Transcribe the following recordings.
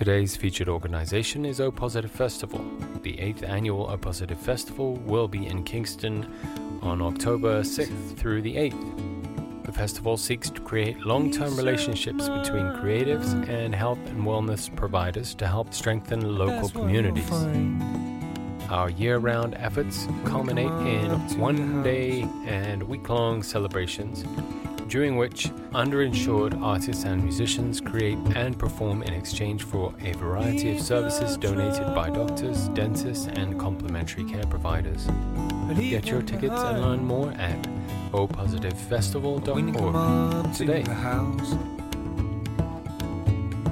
Today's featured organization is O Positive Festival. The 8th annual O Positive Festival will be in Kingston on October 6th through the 8th. The festival seeks to create long term relationships between creatives and health and wellness providers to help strengthen local communities. Our year round efforts culminate in one day and week long celebrations during which underinsured artists and musicians create and perform in exchange for a variety of services donated by doctors, dentists, and complementary care providers. Get your tickets and learn more at opositivefestival.org today.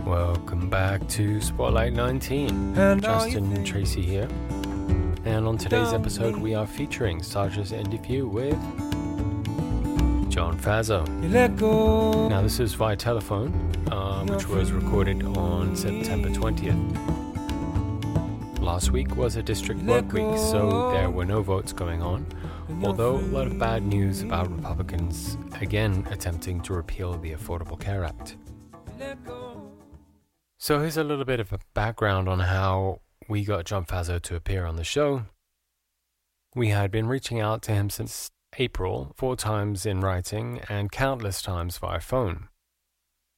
Welcome back to Spotlight 19. And Justin and Tracy here. And on today's episode, we are featuring Sajaa's interview with John Faso. Now, this is via telephone, uh, which was recorded on September 20th. Last week was a district work week, so there were no votes going on, although a lot of bad news about Republicans again attempting to repeal the Affordable Care Act. So, here's a little bit of a background on how we got John Faso to appear on the show. We had been reaching out to him since April, four times in writing and countless times via phone.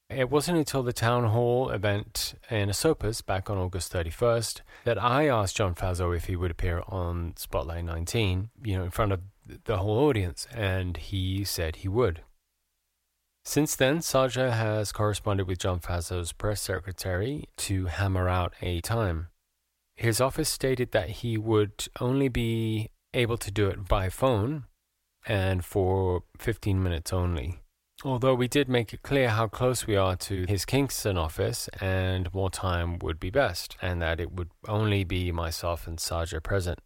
It wasn't until the town hall event in Esopus back on August 31st that I asked John Faso if he would appear on Spotlight 19, you know, in front of the whole audience, and he said he would. Since then, Sajaa has corresponded with John Faso's press secretary to hammer out a time. His office stated that he would only be able to do it by phone and for 15 minutes only. Although we did make it clear how close we are to his Kingston office and more time would be best, and that it would only be myself and Sajaa present.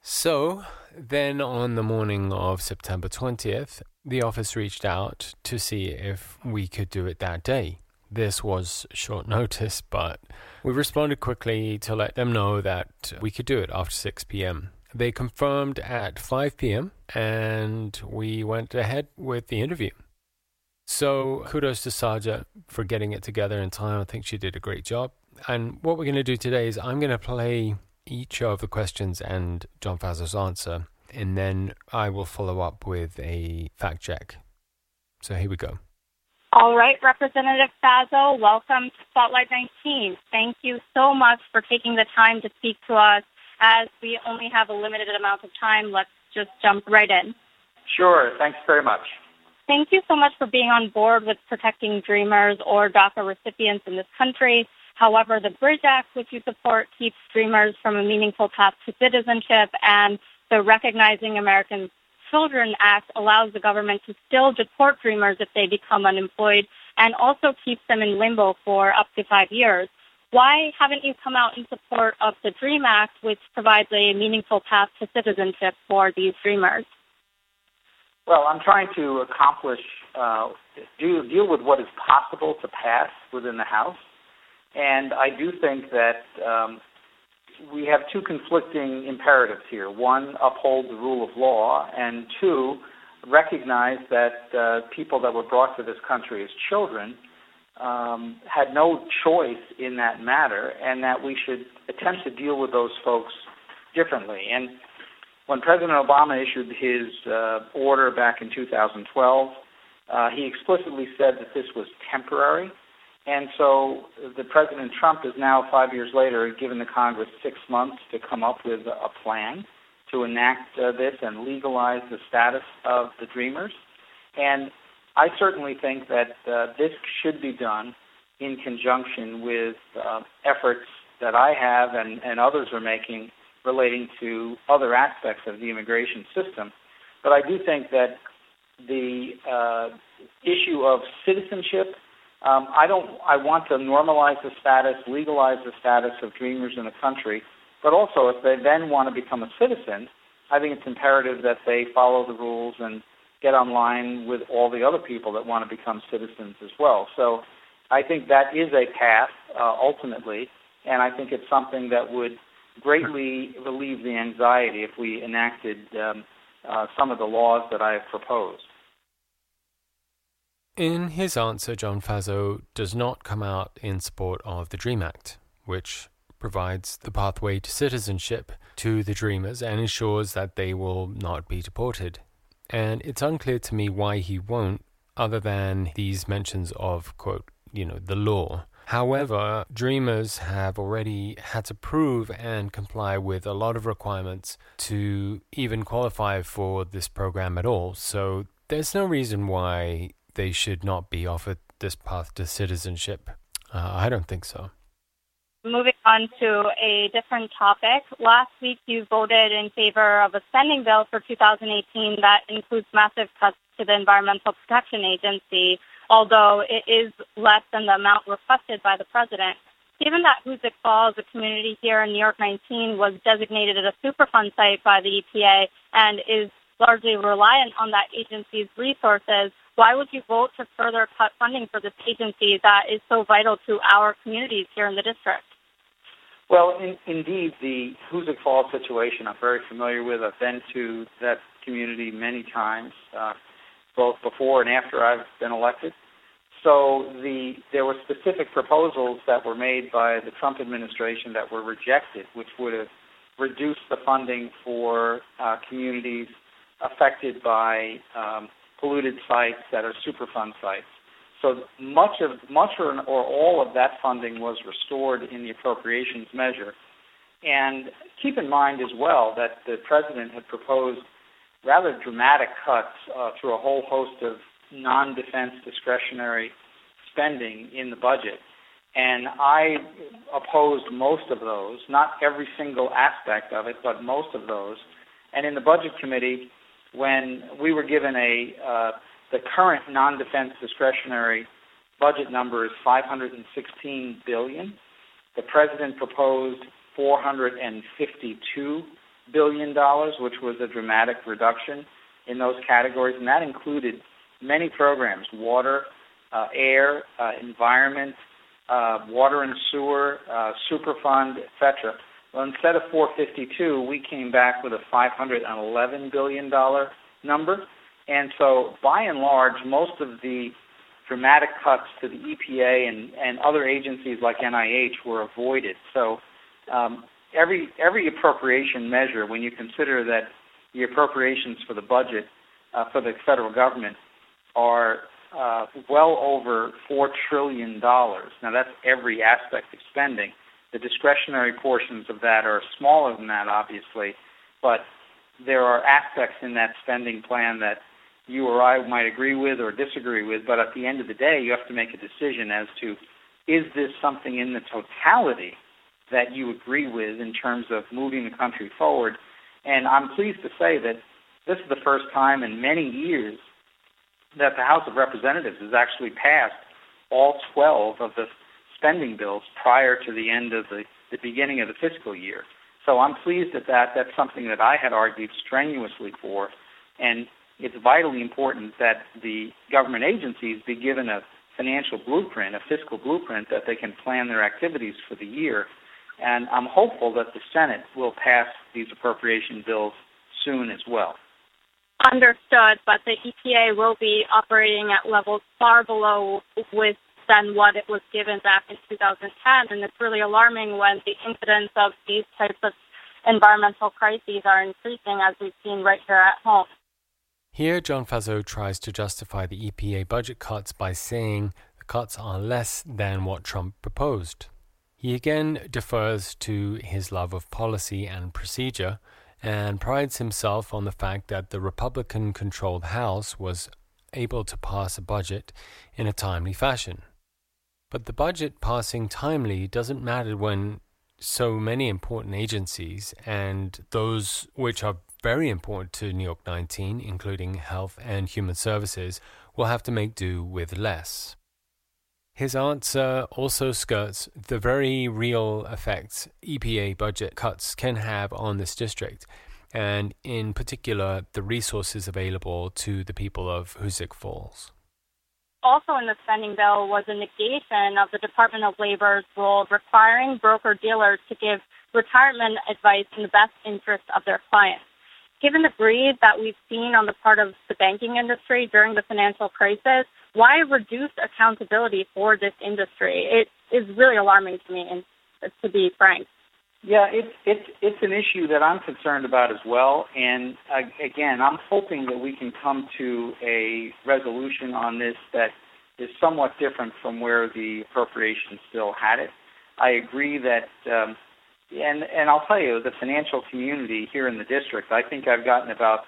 So, then on the morning of September 20th, the office reached out to see if we could do it that day. This was short notice, but we responded quickly to let them know that we could do it after 6 p.m. They confirmed at 5 p.m., and we went ahead with the interview. So, kudos to Sajaa for getting it together in time. I think she did a great job. And what we're going to do today is I'm going to play each of the questions and John Faso's answer, and then I will follow up with a fact check. So, here we go. All right, Representative Faso, welcome to Spotlight 19. Thank you so much for taking the time to speak to us as we only have a limited amount of time, let's just jump right in. Sure. Thanks very much. Thank you so much for being on board with protecting dreamers or DACA recipients in this country. However, the Bridge Act, which you support, keeps dreamers from a meaningful path to citizenship, and the Recognizing American Children Act allows the government to still deport dreamers if they become unemployed and also keeps them in limbo for up to five years. Why haven't you come out in support of the DREAM Act, which provides a meaningful path to citizenship for these dreamers? Well, I'm trying to accomplish, uh, do, deal with what is possible to pass within the House. And I do think that um, we have two conflicting imperatives here. One, uphold the rule of law, and two, recognize that uh, people that were brought to this country as children um, had no choice in that matter, and that we should attempt to deal with those folks differently. And when President Obama issued his uh, order back in 2012, uh, he explicitly said that this was temporary. And so the President Trump is now, five years later, given the Congress six months to come up with a plan to enact uh, this and legalize the status of the Dreamers. And I certainly think that uh, this should be done in conjunction with uh, efforts that I have and, and others are making relating to other aspects of the immigration system. But I do think that the uh, issue of citizenship, um, I don't. I want to normalize the status, legalize the status of dreamers in the country. But also, if they then want to become a citizen, I think it's imperative that they follow the rules and get online with all the other people that want to become citizens as well. So I think that is a path uh, ultimately, and I think it's something that would greatly relieve the anxiety if we enacted um, uh, some of the laws that I have proposed. In his answer, John Faso does not come out in support of the DREAM Act, which provides the pathway to citizenship to the Dreamers and ensures that they will not be deported. And it's unclear to me why he won't, other than these mentions of, quote, you know, the law. However, Dreamers have already had to prove and comply with a lot of requirements to even qualify for this program at all. So there's no reason why they should not be offered this path to citizenship. Uh, I don't think so. Moving on to a different topic. Last week, you voted in favor of a spending bill for 2018 that includes massive cuts to the Environmental Protection Agency, although it is less than the amount requested by the president. Given that Hoosick Falls, a community here in New York 19, was designated as a Superfund site by the EPA and is largely reliant on that agency's resources, why would you vote to further cut funding for this agency that is so vital to our communities here in the district? Well, in, indeed, the Hoosick Falls situation I'm very familiar with. I've been to that community many times, uh, both before and after I've been elected. So the there were specific proposals that were made by the Trump administration that were rejected, which would have reduced the funding for uh, communities affected by um, polluted sites that are Superfund sites. So much of much or, or all of that funding was restored in the appropriations measure. And keep in mind as well that the president had proposed rather dramatic cuts uh, through a whole host of non-defense discretionary spending in the budget. And I opposed most of those, not every single aspect of it, but most of those. And in the budget committee, when we were given a uh, the current non-defense discretionary budget number is 516 billion. The president proposed 452 billion dollars, which was a dramatic reduction in those categories, and that included many programs: water, uh, air, uh, environment, uh, water and sewer, uh, Superfund, etc. Well, instead of 452, we came back with a 511 billion dollar number. And so, by and large, most of the dramatic cuts to the EPA and, and other agencies like NIH were avoided. So, um, every every appropriation measure, when you consider that the appropriations for the budget uh, for the federal government are uh, well over four trillion dollars. Now, that's every aspect of spending. The discretionary portions of that are smaller than that, obviously, but there are aspects in that spending plan that you or I might agree with or disagree with, but at the end of the day, you have to make a decision as to is this something in the totality that you agree with in terms of moving the country forward? And I'm pleased to say that this is the first time in many years that the House of Representatives has actually passed all 12 of the spending bills prior to the end of the, the beginning of the fiscal year. So I'm pleased at that. That's something that I had argued strenuously for. And it's vitally important that the government agencies be given a financial blueprint, a fiscal blueprint that they can plan their activities for the year. And I'm hopeful that the Senate will pass these appropriation bills soon as well. Understood, but the EPA will be operating at levels far below with than what it was given back in 2010, and it's really alarming when the incidence of these types of environmental crises are increasing, as we've seen right here at home. Here, John Faso tries to justify the EPA budget cuts by saying the cuts are less than what Trump proposed. He again defers to his love of policy and procedure and prides himself on the fact that the Republican controlled House was able to pass a budget in a timely fashion. But the budget passing timely doesn't matter when so many important agencies and those which are very important to New York 19, including health and human services, will have to make do with less. His answer also skirts the very real effects EPA budget cuts can have on this district, and in particular, the resources available to the people of Hoosick Falls. Also in the spending bill was a negation of the Department of Labor's role requiring broker dealers to give retirement advice in the best interest of their clients. Given the greed that we've seen on the part of the banking industry during the financial crisis, why reduce accountability for this industry? It is really alarming to me, and to be frank. Yeah, it's it's it's an issue that I'm concerned about as well. And uh, again, I'm hoping that we can come to a resolution on this that is somewhat different from where the appropriation still had it. I agree that, um, and and I'll tell you, the financial community here in the district, I think I've gotten about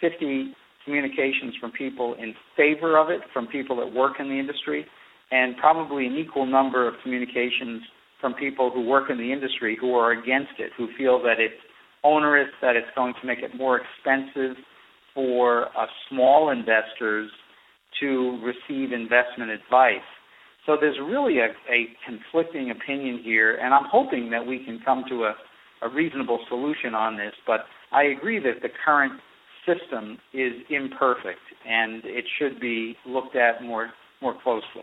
50 communications from people in favor of it, from people that work in the industry, and probably an equal number of communications from people who work in the industry who are against it, who feel that it's onerous, that it's going to make it more expensive for uh, small investors to receive investment advice. So there's really a, a conflicting opinion here, and I'm hoping that we can come to a, a reasonable solution on this. But I agree that the current system is imperfect and it should be looked at more more closely.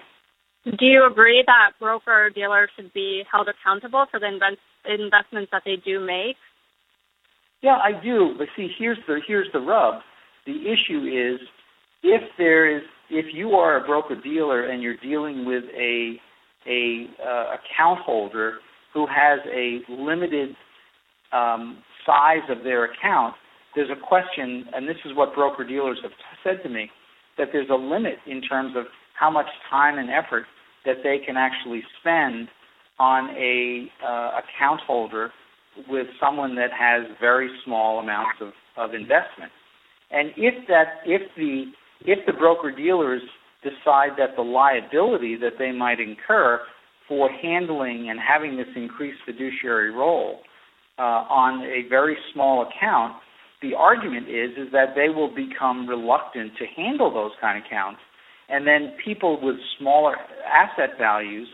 Do you agree that broker dealers should be held accountable for the invest- investments that they do make? Yeah, I do. But see, here's the here's the rub. The issue is if there is if you are a broker dealer and you're dealing with a a uh, account holder who has a limited um, size of their account, there's a question, and this is what broker dealers have said to me, that there's a limit in terms of how much time and effort that they can actually spend on a uh, account holder with someone that has very small amounts of, of investment. And if that if the if the broker dealers decide that the liability that they might incur for handling and having this increased fiduciary role uh, on a very small account the argument is is that they will become reluctant to handle those kind of accounts, and then people with smaller asset values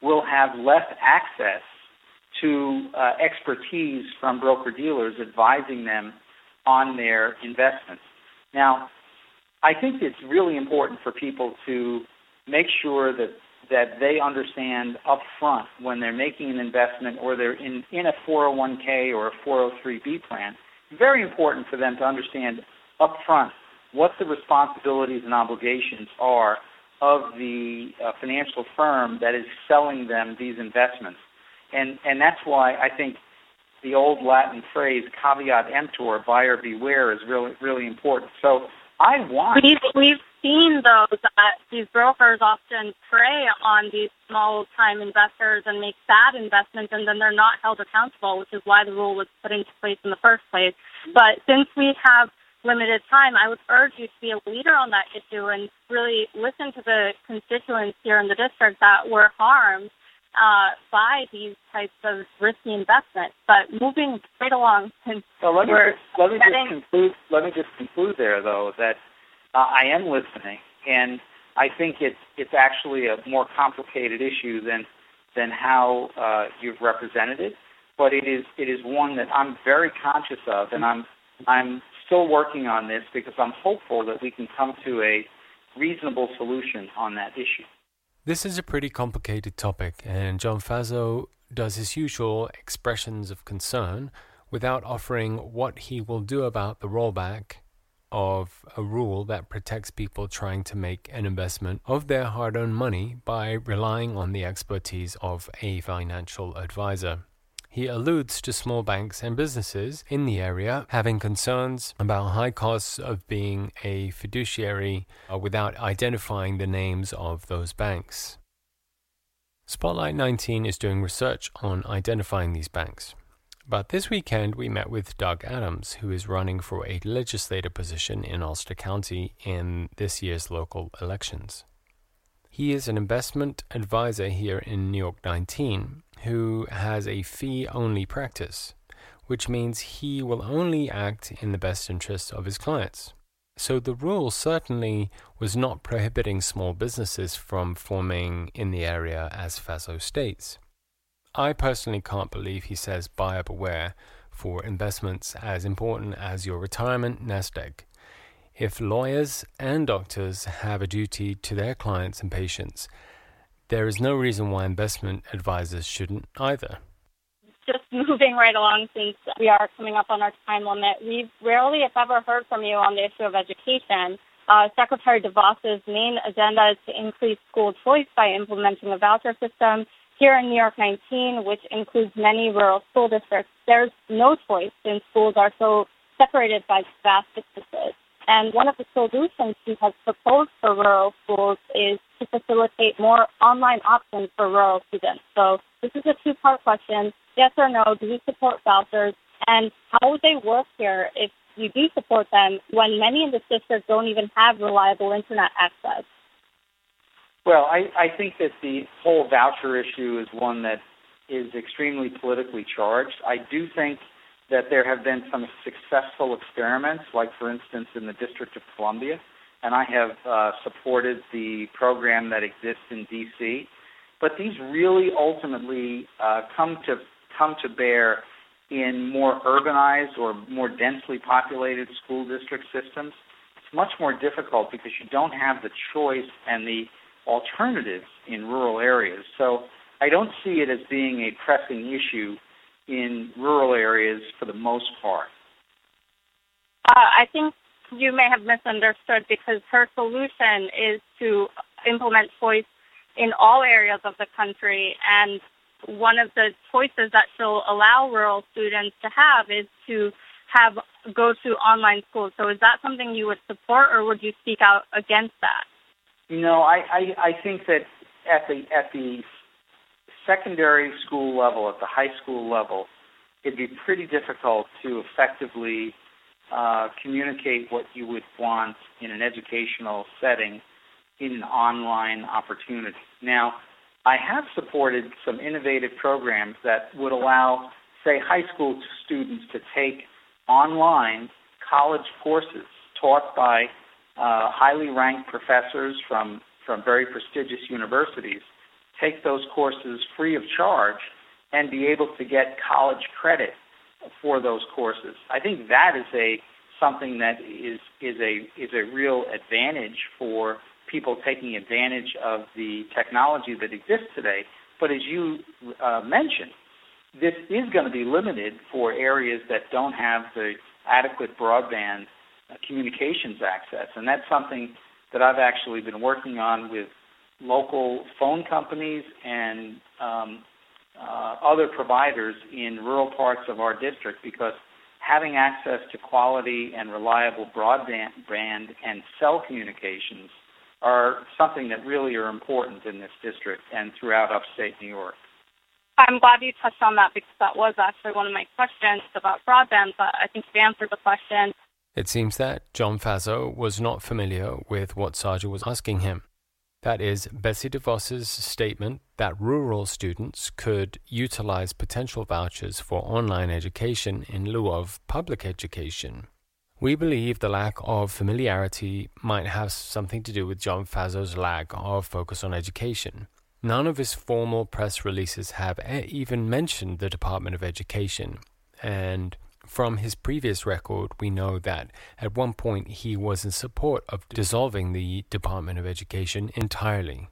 will have less access to uh, expertise from broker dealers advising them on their investments. Now, I think it's really important for people to make sure that that they understand upfront when they're making an investment or they're in, in a 401k or a 403b plan very important for them to understand upfront what the responsibilities and obligations are of the uh, financial firm that is selling them these investments. And, and that's why I think the old Latin phrase caveat emptor, buyer beware, is really, really important. So I want. We've, we've seen those, uh, these brokers often prey on these small time investors and make bad investments, and then they're not held accountable, which is why the rule was put into place in the first place. But since we have limited time, I would urge you to be a leader on that issue and really listen to the constituents here in the district that were harmed uh, by these types of risky investments. But moving right along, well, let me just, let me just conclude. Let me just conclude there, though, that uh, I am listening, and I think it's it's actually a more complicated issue than than how uh, you've represented it. But it is it is one that I'm very conscious of, and I'm I'm still working on this because I'm hopeful that we can come to a reasonable solution on that issue. This is a pretty complicated topic, and John Faso does his usual expressions of concern without offering what he will do about the rollback of a rule that protects people trying to make an investment of their hard earned money by relying on the expertise of a financial advisor. He alludes to small banks and businesses in the area having concerns about high costs of being a fiduciary uh, without identifying the names of those banks. Spotlight 19 is doing research on identifying these banks. But this weekend, we met with Doug Adams, who is running for a legislative position in Ulster County in this year's local elections. He is an investment advisor here in New York 19 who has a fee only practice, which means he will only act in the best interest of his clients. So the rule certainly was not prohibiting small businesses from forming in the area as Faso states. I personally can't believe he says buyer beware for investments as important as your retirement nest egg. If lawyers and doctors have a duty to their clients and patients, there is no reason why investment advisors shouldn't either. Just moving right along since we are coming up on our time limit, we've rarely, if ever, heard from you on the issue of education. uh, Secretary DeVos's main agenda is to increase school choice by implementing a voucher system. Here in New York 19, which includes many rural school districts, there's no choice since schools are so separated by vast distances. And one of the solutions he has proposed for rural schools is to facilitate more online options for rural students. So this is a two-part question. Yes or no, do you support vouchers? And how would they work here if you do support them when many in the district don't even have reliable internet access? Well, I, I think that the whole voucher issue is one that is extremely politically charged. I do think that there have been some successful experiments, like for instance in the District of Columbia, and I have uh, supported the program that exists in D.C. But these really ultimately uh, come to come to bear in more urbanized or more densely populated school district systems. It's much more difficult because you don't have the choice and the alternatives in rural areas. So I don't see it as being a pressing issue in rural areas for the most part? Uh, I think you may have misunderstood because her solution is to implement choice in all areas of the country. And one of the choices that she'll allow rural students to have is to have go to online schools. So is that something you would support, or would you speak out against that? You know, I I, I think that at the at the secondary school level, at the high school level, it'd be pretty difficult to effectively uh, communicate what you would want in an educational setting in an online opportunity. Now, I have supported some innovative programs that would allow, say, high school students to take online college courses taught by uh, highly ranked professors from, from very prestigious universities take those courses free of charge and be able to get college credit for those courses. I think that is a something that is is a is a real advantage for people taking advantage of the technology that exists today. But as you uh, mentioned, this is going to be limited for areas that don't have the adequate broadband communications access, and that's something that I've actually been working on with local phone companies and um, uh, other providers in rural parts of our district because having access to quality and reliable broadband and cell communications are something that really are important in this district and throughout upstate New York. I'm glad you touched on that because that was actually one of my questions about broadband, but I think you answered the question. It seems that John Faso was not familiar with what Sajaa was asking him. That is Betsy DeVos's statement that rural students could utilize potential vouchers for online education in lieu of public education. We believe the lack of familiarity might have something to do with John Faso's lack of focus on education. None of his formal press releases have even mentioned the Department of Education, and from his previous record, we know that at one point he was in support of dissolving the Department of Education entirely.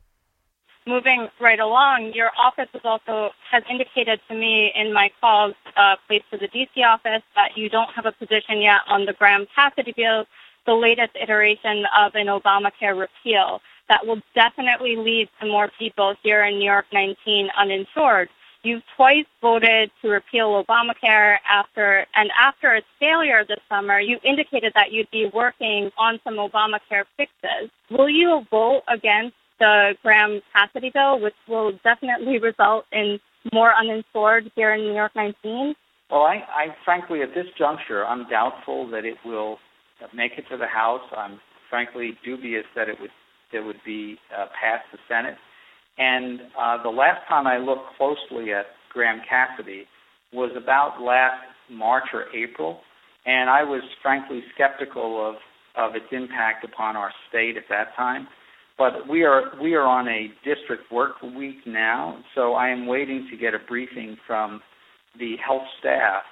Moving right along, your office has also has indicated to me in my calls uh, placed to the DC office that you don't have a position yet on the Graham Cassidy bill, the latest iteration of an Obamacare repeal that will definitely lead to more people here in New York 19 uninsured. You've twice voted to repeal Obamacare after, and after its failure this summer, you indicated that you'd be working on some Obamacare fixes. Will you vote against the Graham Cassidy bill, which will definitely result in more uninsured here in New York 19? Well, I, I frankly, at this juncture, I'm doubtful that it will make it to the House. I'm frankly dubious that it would that would be uh, passed the Senate. And uh, the last time I looked closely at Graham Cassidy was about last March or April, and I was frankly skeptical of, of its impact upon our state at that time. But we are we are on a district work week now, so I am waiting to get a briefing from the health staff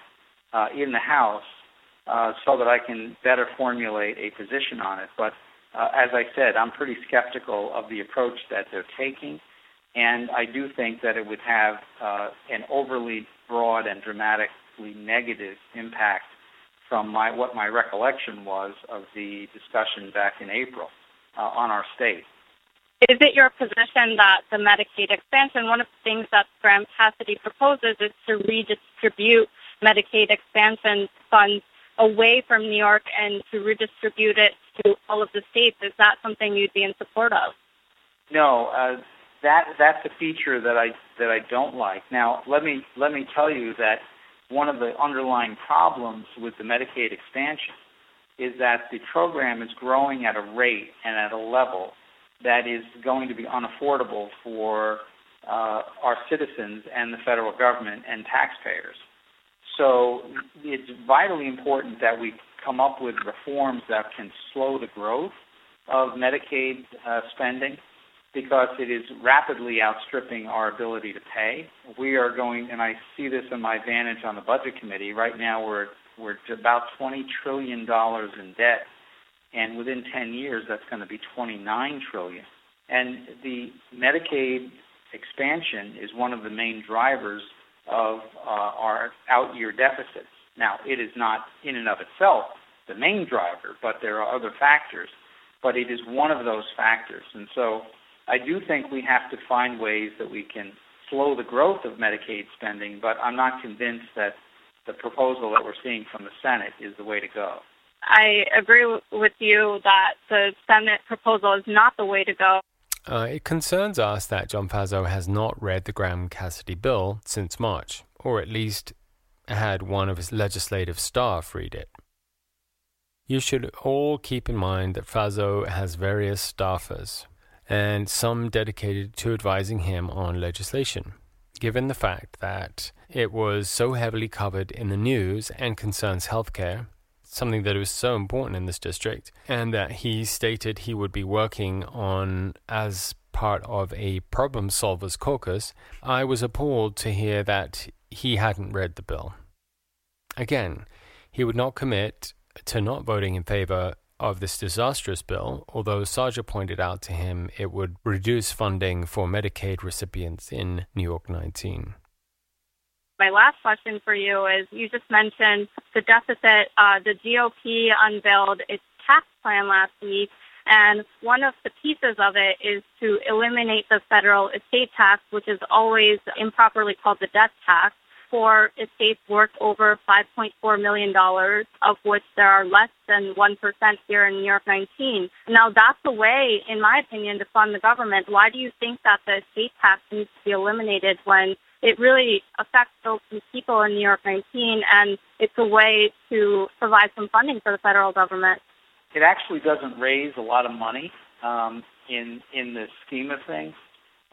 uh, in the House uh, so that I can better formulate a position on it. But uh, as I said, I'm pretty skeptical of the approach that they're taking and I do think that it would have uh, an overly broad and dramatically negative impact from my what my recollection was of the discussion back in April uh, on our state. Is it your position that the Medicaid expansion, one of the things that Graham Cassidy proposes is to redistribute Medicaid expansion funds away from New York and to redistribute it to all of the states? Is that something you'd be in support of? No, uh, that that's a feature that I that I don't like. Now, let me let me tell you that one of the underlying problems with the Medicaid expansion is that the program is growing at a rate and at a level that is going to be unaffordable for uh, our citizens and the federal government and taxpayers. So it's vitally important that we come up with reforms that can slow the growth of Medicaid uh, spending because it is rapidly outstripping our ability to pay. We are going, and I see this in my advantage on the budget committee. Right now, we're we're about 20 trillion dollars in debt, and within 10 years, that's going to be 29 trillion. And the Medicaid expansion is one of the main drivers of uh, our out-year deficits. Now, it is not in and of itself the main driver, but there are other factors. But it is one of those factors, and so I do think we have to find ways that we can slow the growth of Medicaid spending, but I'm not convinced that the proposal that we're seeing from the Senate is the way to go. I agree with you that the Senate proposal is not the way to go. Uh, it concerns us that John Faso has not read the Graham Cassidy bill since March, or at least had one of his legislative staff read it. You should all keep in mind that Faso has various staffers and some dedicated to advising him on legislation, given the fact that it was so heavily covered in the news and concerns healthcare, something that was so important in this district, and that he stated he would be working on as part of a problem solvers caucus, I was appalled to hear that he hadn't read the bill. Again, he would not commit to not voting in favor of this disastrous bill, although Sajaa pointed out to him it would reduce funding for Medicaid recipients in New York 19. My last question for you is you just mentioned the deficit. Uh, the GOP unveiled its tax plan last week, and one of the pieces of it is to eliminate the federal estate tax, which is always improperly called the death tax for estates worth over $5.4 million, of which there are less than 1% here in New York 19. Now, that's a way, in my opinion, to fund the government. Why do you think that the estate tax needs to be eliminated when it really affects those people in New York 19 and it's a way to provide some funding for the federal government? It actually doesn't raise a lot of money um, in in the scheme of things.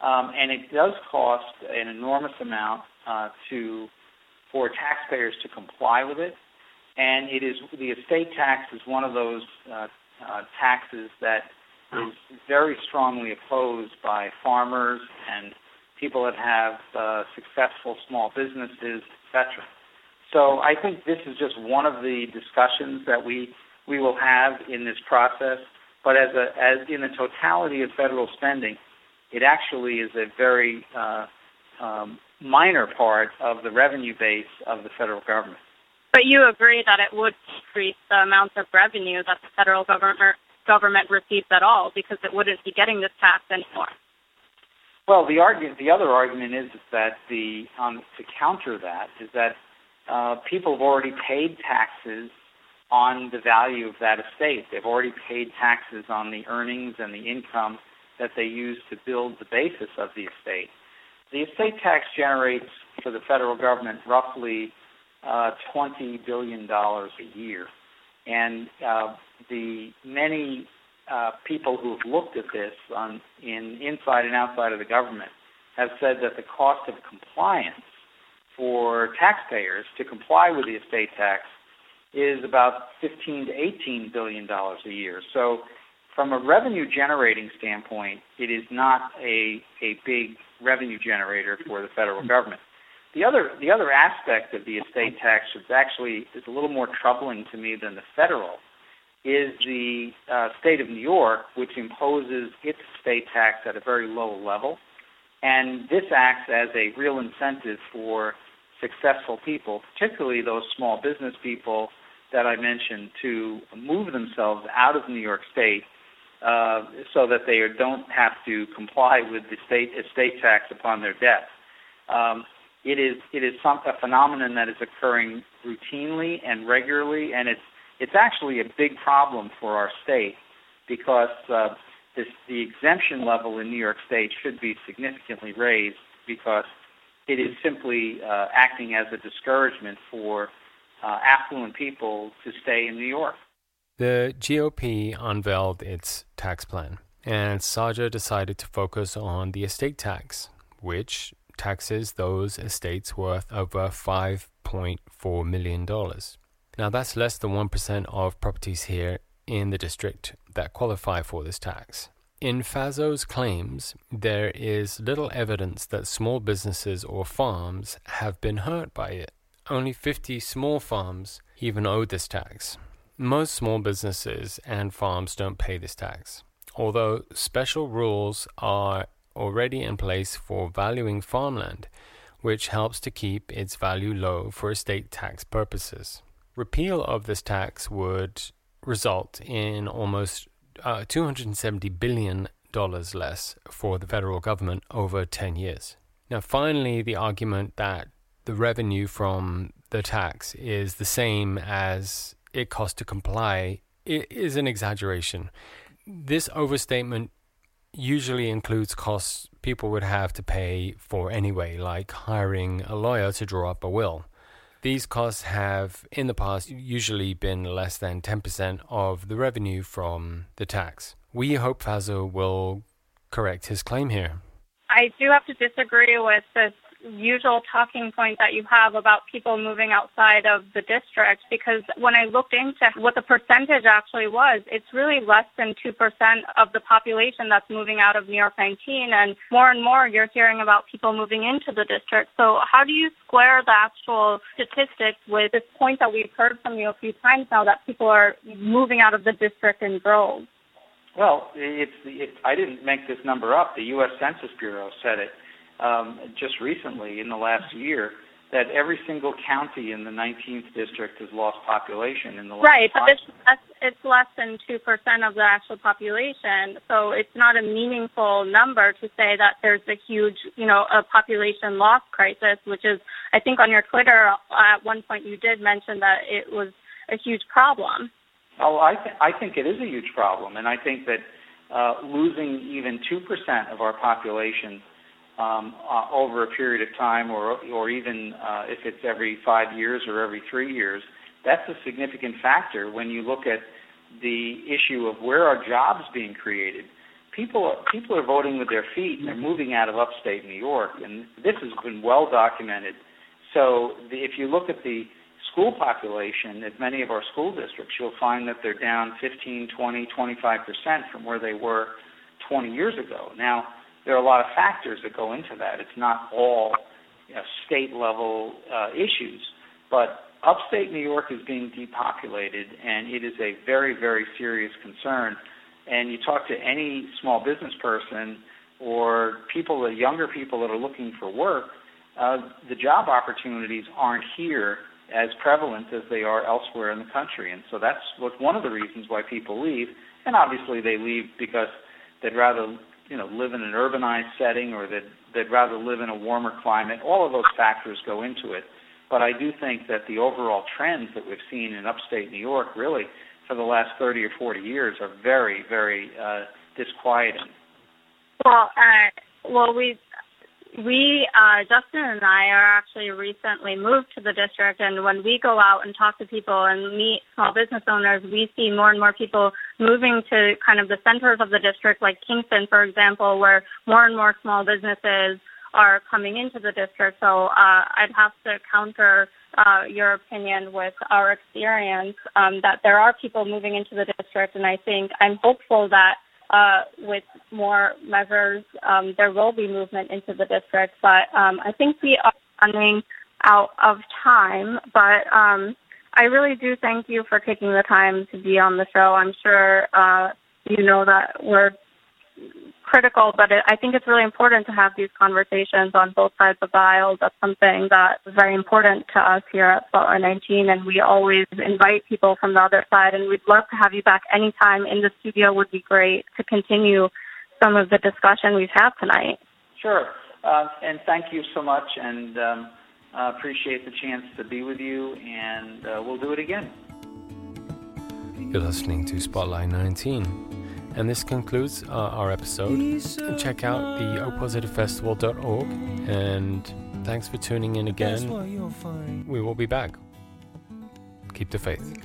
Um, and it does cost an enormous amount uh, to for taxpayers to comply with it. And it is the estate tax is one of those uh, uh, taxes that is very strongly opposed by farmers and people that have uh, successful small businesses, etc. So I think this is just one of the discussions that we we will have in this process. But as a as in the totality of federal spending, it actually is a very uh, um, minor part of the revenue base of the federal government. But you agree that it would decrease the amount of revenue that the federal government government receives at all because it wouldn't be getting this tax anymore. Well, the argument, the other argument is, is that the um, to counter that is that uh, people have already paid taxes on the value of that estate. They've already paid taxes on the earnings and the income that they use to build the basis of the estate. The estate tax generates for the federal government roughly uh, $20 billion a year. And uh, the many uh, people who have looked at this on, in inside and outside of the government have said that the cost of compliance for taxpayers to comply with the estate tax is about 15 to 18 billion dollars a year. So from a revenue generating standpoint, it is not a, a big revenue generator for the federal government. The other, the other aspect of the estate tax is actually is a little more troubling to me than the federal, is the uh, state of New York, which imposes its estate tax at a very low level. And this acts as a real incentive for successful people, particularly those small business people that I mentioned to move themselves out of New York State uh, so that they don't have to comply with the state estate tax upon their death. Um, it is it is some, a phenomenon that is occurring routinely and regularly, and it's it's actually a big problem for our state because uh, this, the exemption level in New York State should be significantly raised because it is simply uh, acting as a discouragement for uh, affluent people to stay in New York. The GOP unveiled its tax plan, and Sajaa decided to focus on the estate tax, which taxes those estates worth over $5.4 million. Now, that's less than 1% of properties here in the district that qualify for this tax. In Faso's claims, there is little evidence that small businesses or farms have been hurt by it. Only 50 small farms even owe this tax. Most small businesses and farms don't pay this tax, although special rules are already in place for valuing farmland, which helps to keep its value low for estate tax purposes. Repeal of this tax would result in almost uh, $270 billion less for the federal government over 10 years. Now, finally, the argument that the revenue from the tax is the same as it costs to comply is an exaggeration. This overstatement usually includes costs people would have to pay for anyway, like hiring a lawyer to draw up a will. These costs have, in the past, usually been less than 10% of the revenue from the tax. We hope Faso will correct his claim here. I do have to disagree with this usual talking point that you have about people moving outside of the district because when I looked into what the percentage actually was, it's really less than 2% of the population that's moving out of New York 19 and more and more you're hearing about people moving into the district. So how do you square the actual statistics with this point that we've heard from you a few times now that people are moving out of the district in droves? Well, it's, it, I didn't make this number up. The U.S. Census Bureau said it um, just recently in the last year that every single county in the 19th district has lost population in the last right, but it's less, it's less than two percent of the actual population, so it's not a meaningful number to say that there's a huge, you know, a population loss crisis, which is, I think, on your Twitter at one point you did mention that it was a huge problem. Oh, I th- I think it is a huge problem, and I think that uh, losing even two percent of our population um, uh, over a period of time, or or even uh, if it's every five years or every three years, that's a significant factor when you look at the issue of where are jobs being created. People people are voting with their feet and they're moving out of upstate New York, and this has been well documented. So the, if you look at the school population at many of our school districts, you'll find that they're down 15, 20, 25 percent from where they were 20 years ago. Now there are a lot of factors that go into that. It's not all you know, state level uh, issues, but upstate New York is being depopulated, and it is a very, very serious concern. And you talk to any small business person or people, the younger people that are looking for work, uh, the job opportunities aren't here as prevalent as they are elsewhere in the country. And so that's what, one of the reasons why people leave. And obviously, they leave because they'd rather you know live in an urbanized setting or that they'd rather live in a warmer climate. All of those factors go into it. But I do think that the overall trends that we've seen in upstate New York, really for the last 30 or 40 years, are very, very uh, disquieting. Well, uh, well, we we, uh, Justin and I are actually recently moved to the district, and when we go out and talk to people and meet small business owners, we see more and more people moving to kind of the centers of the district, like Kingston, for example, where more and more small businesses are coming into the district. So uh, I'd have to counter uh, your opinion with our experience um, that there are people moving into the district, and I think I'm hopeful that uh, with more measures, um, there will be movement into the district. But um, I think we are running out of time. But um, I really do thank you for taking the time to be on the show. I'm sure uh, you know that we're critical, but it, I think it's really important to have these conversations on both sides of the aisle. That's something that's very important to us here at Spotlight 19, and we always invite people from the other side, and we'd love to have you back anytime in the studio would be great to continue some of the discussion we've had tonight. Sure, uh, and thank you so much, and um, uh, appreciate the chance to be with you, and uh, we'll do it again. You're listening to Spotlight 19, and this concludes uh, our episode. Check out the opositivefestival.org, and thanks for tuning in again. We will be back. Keep the faith.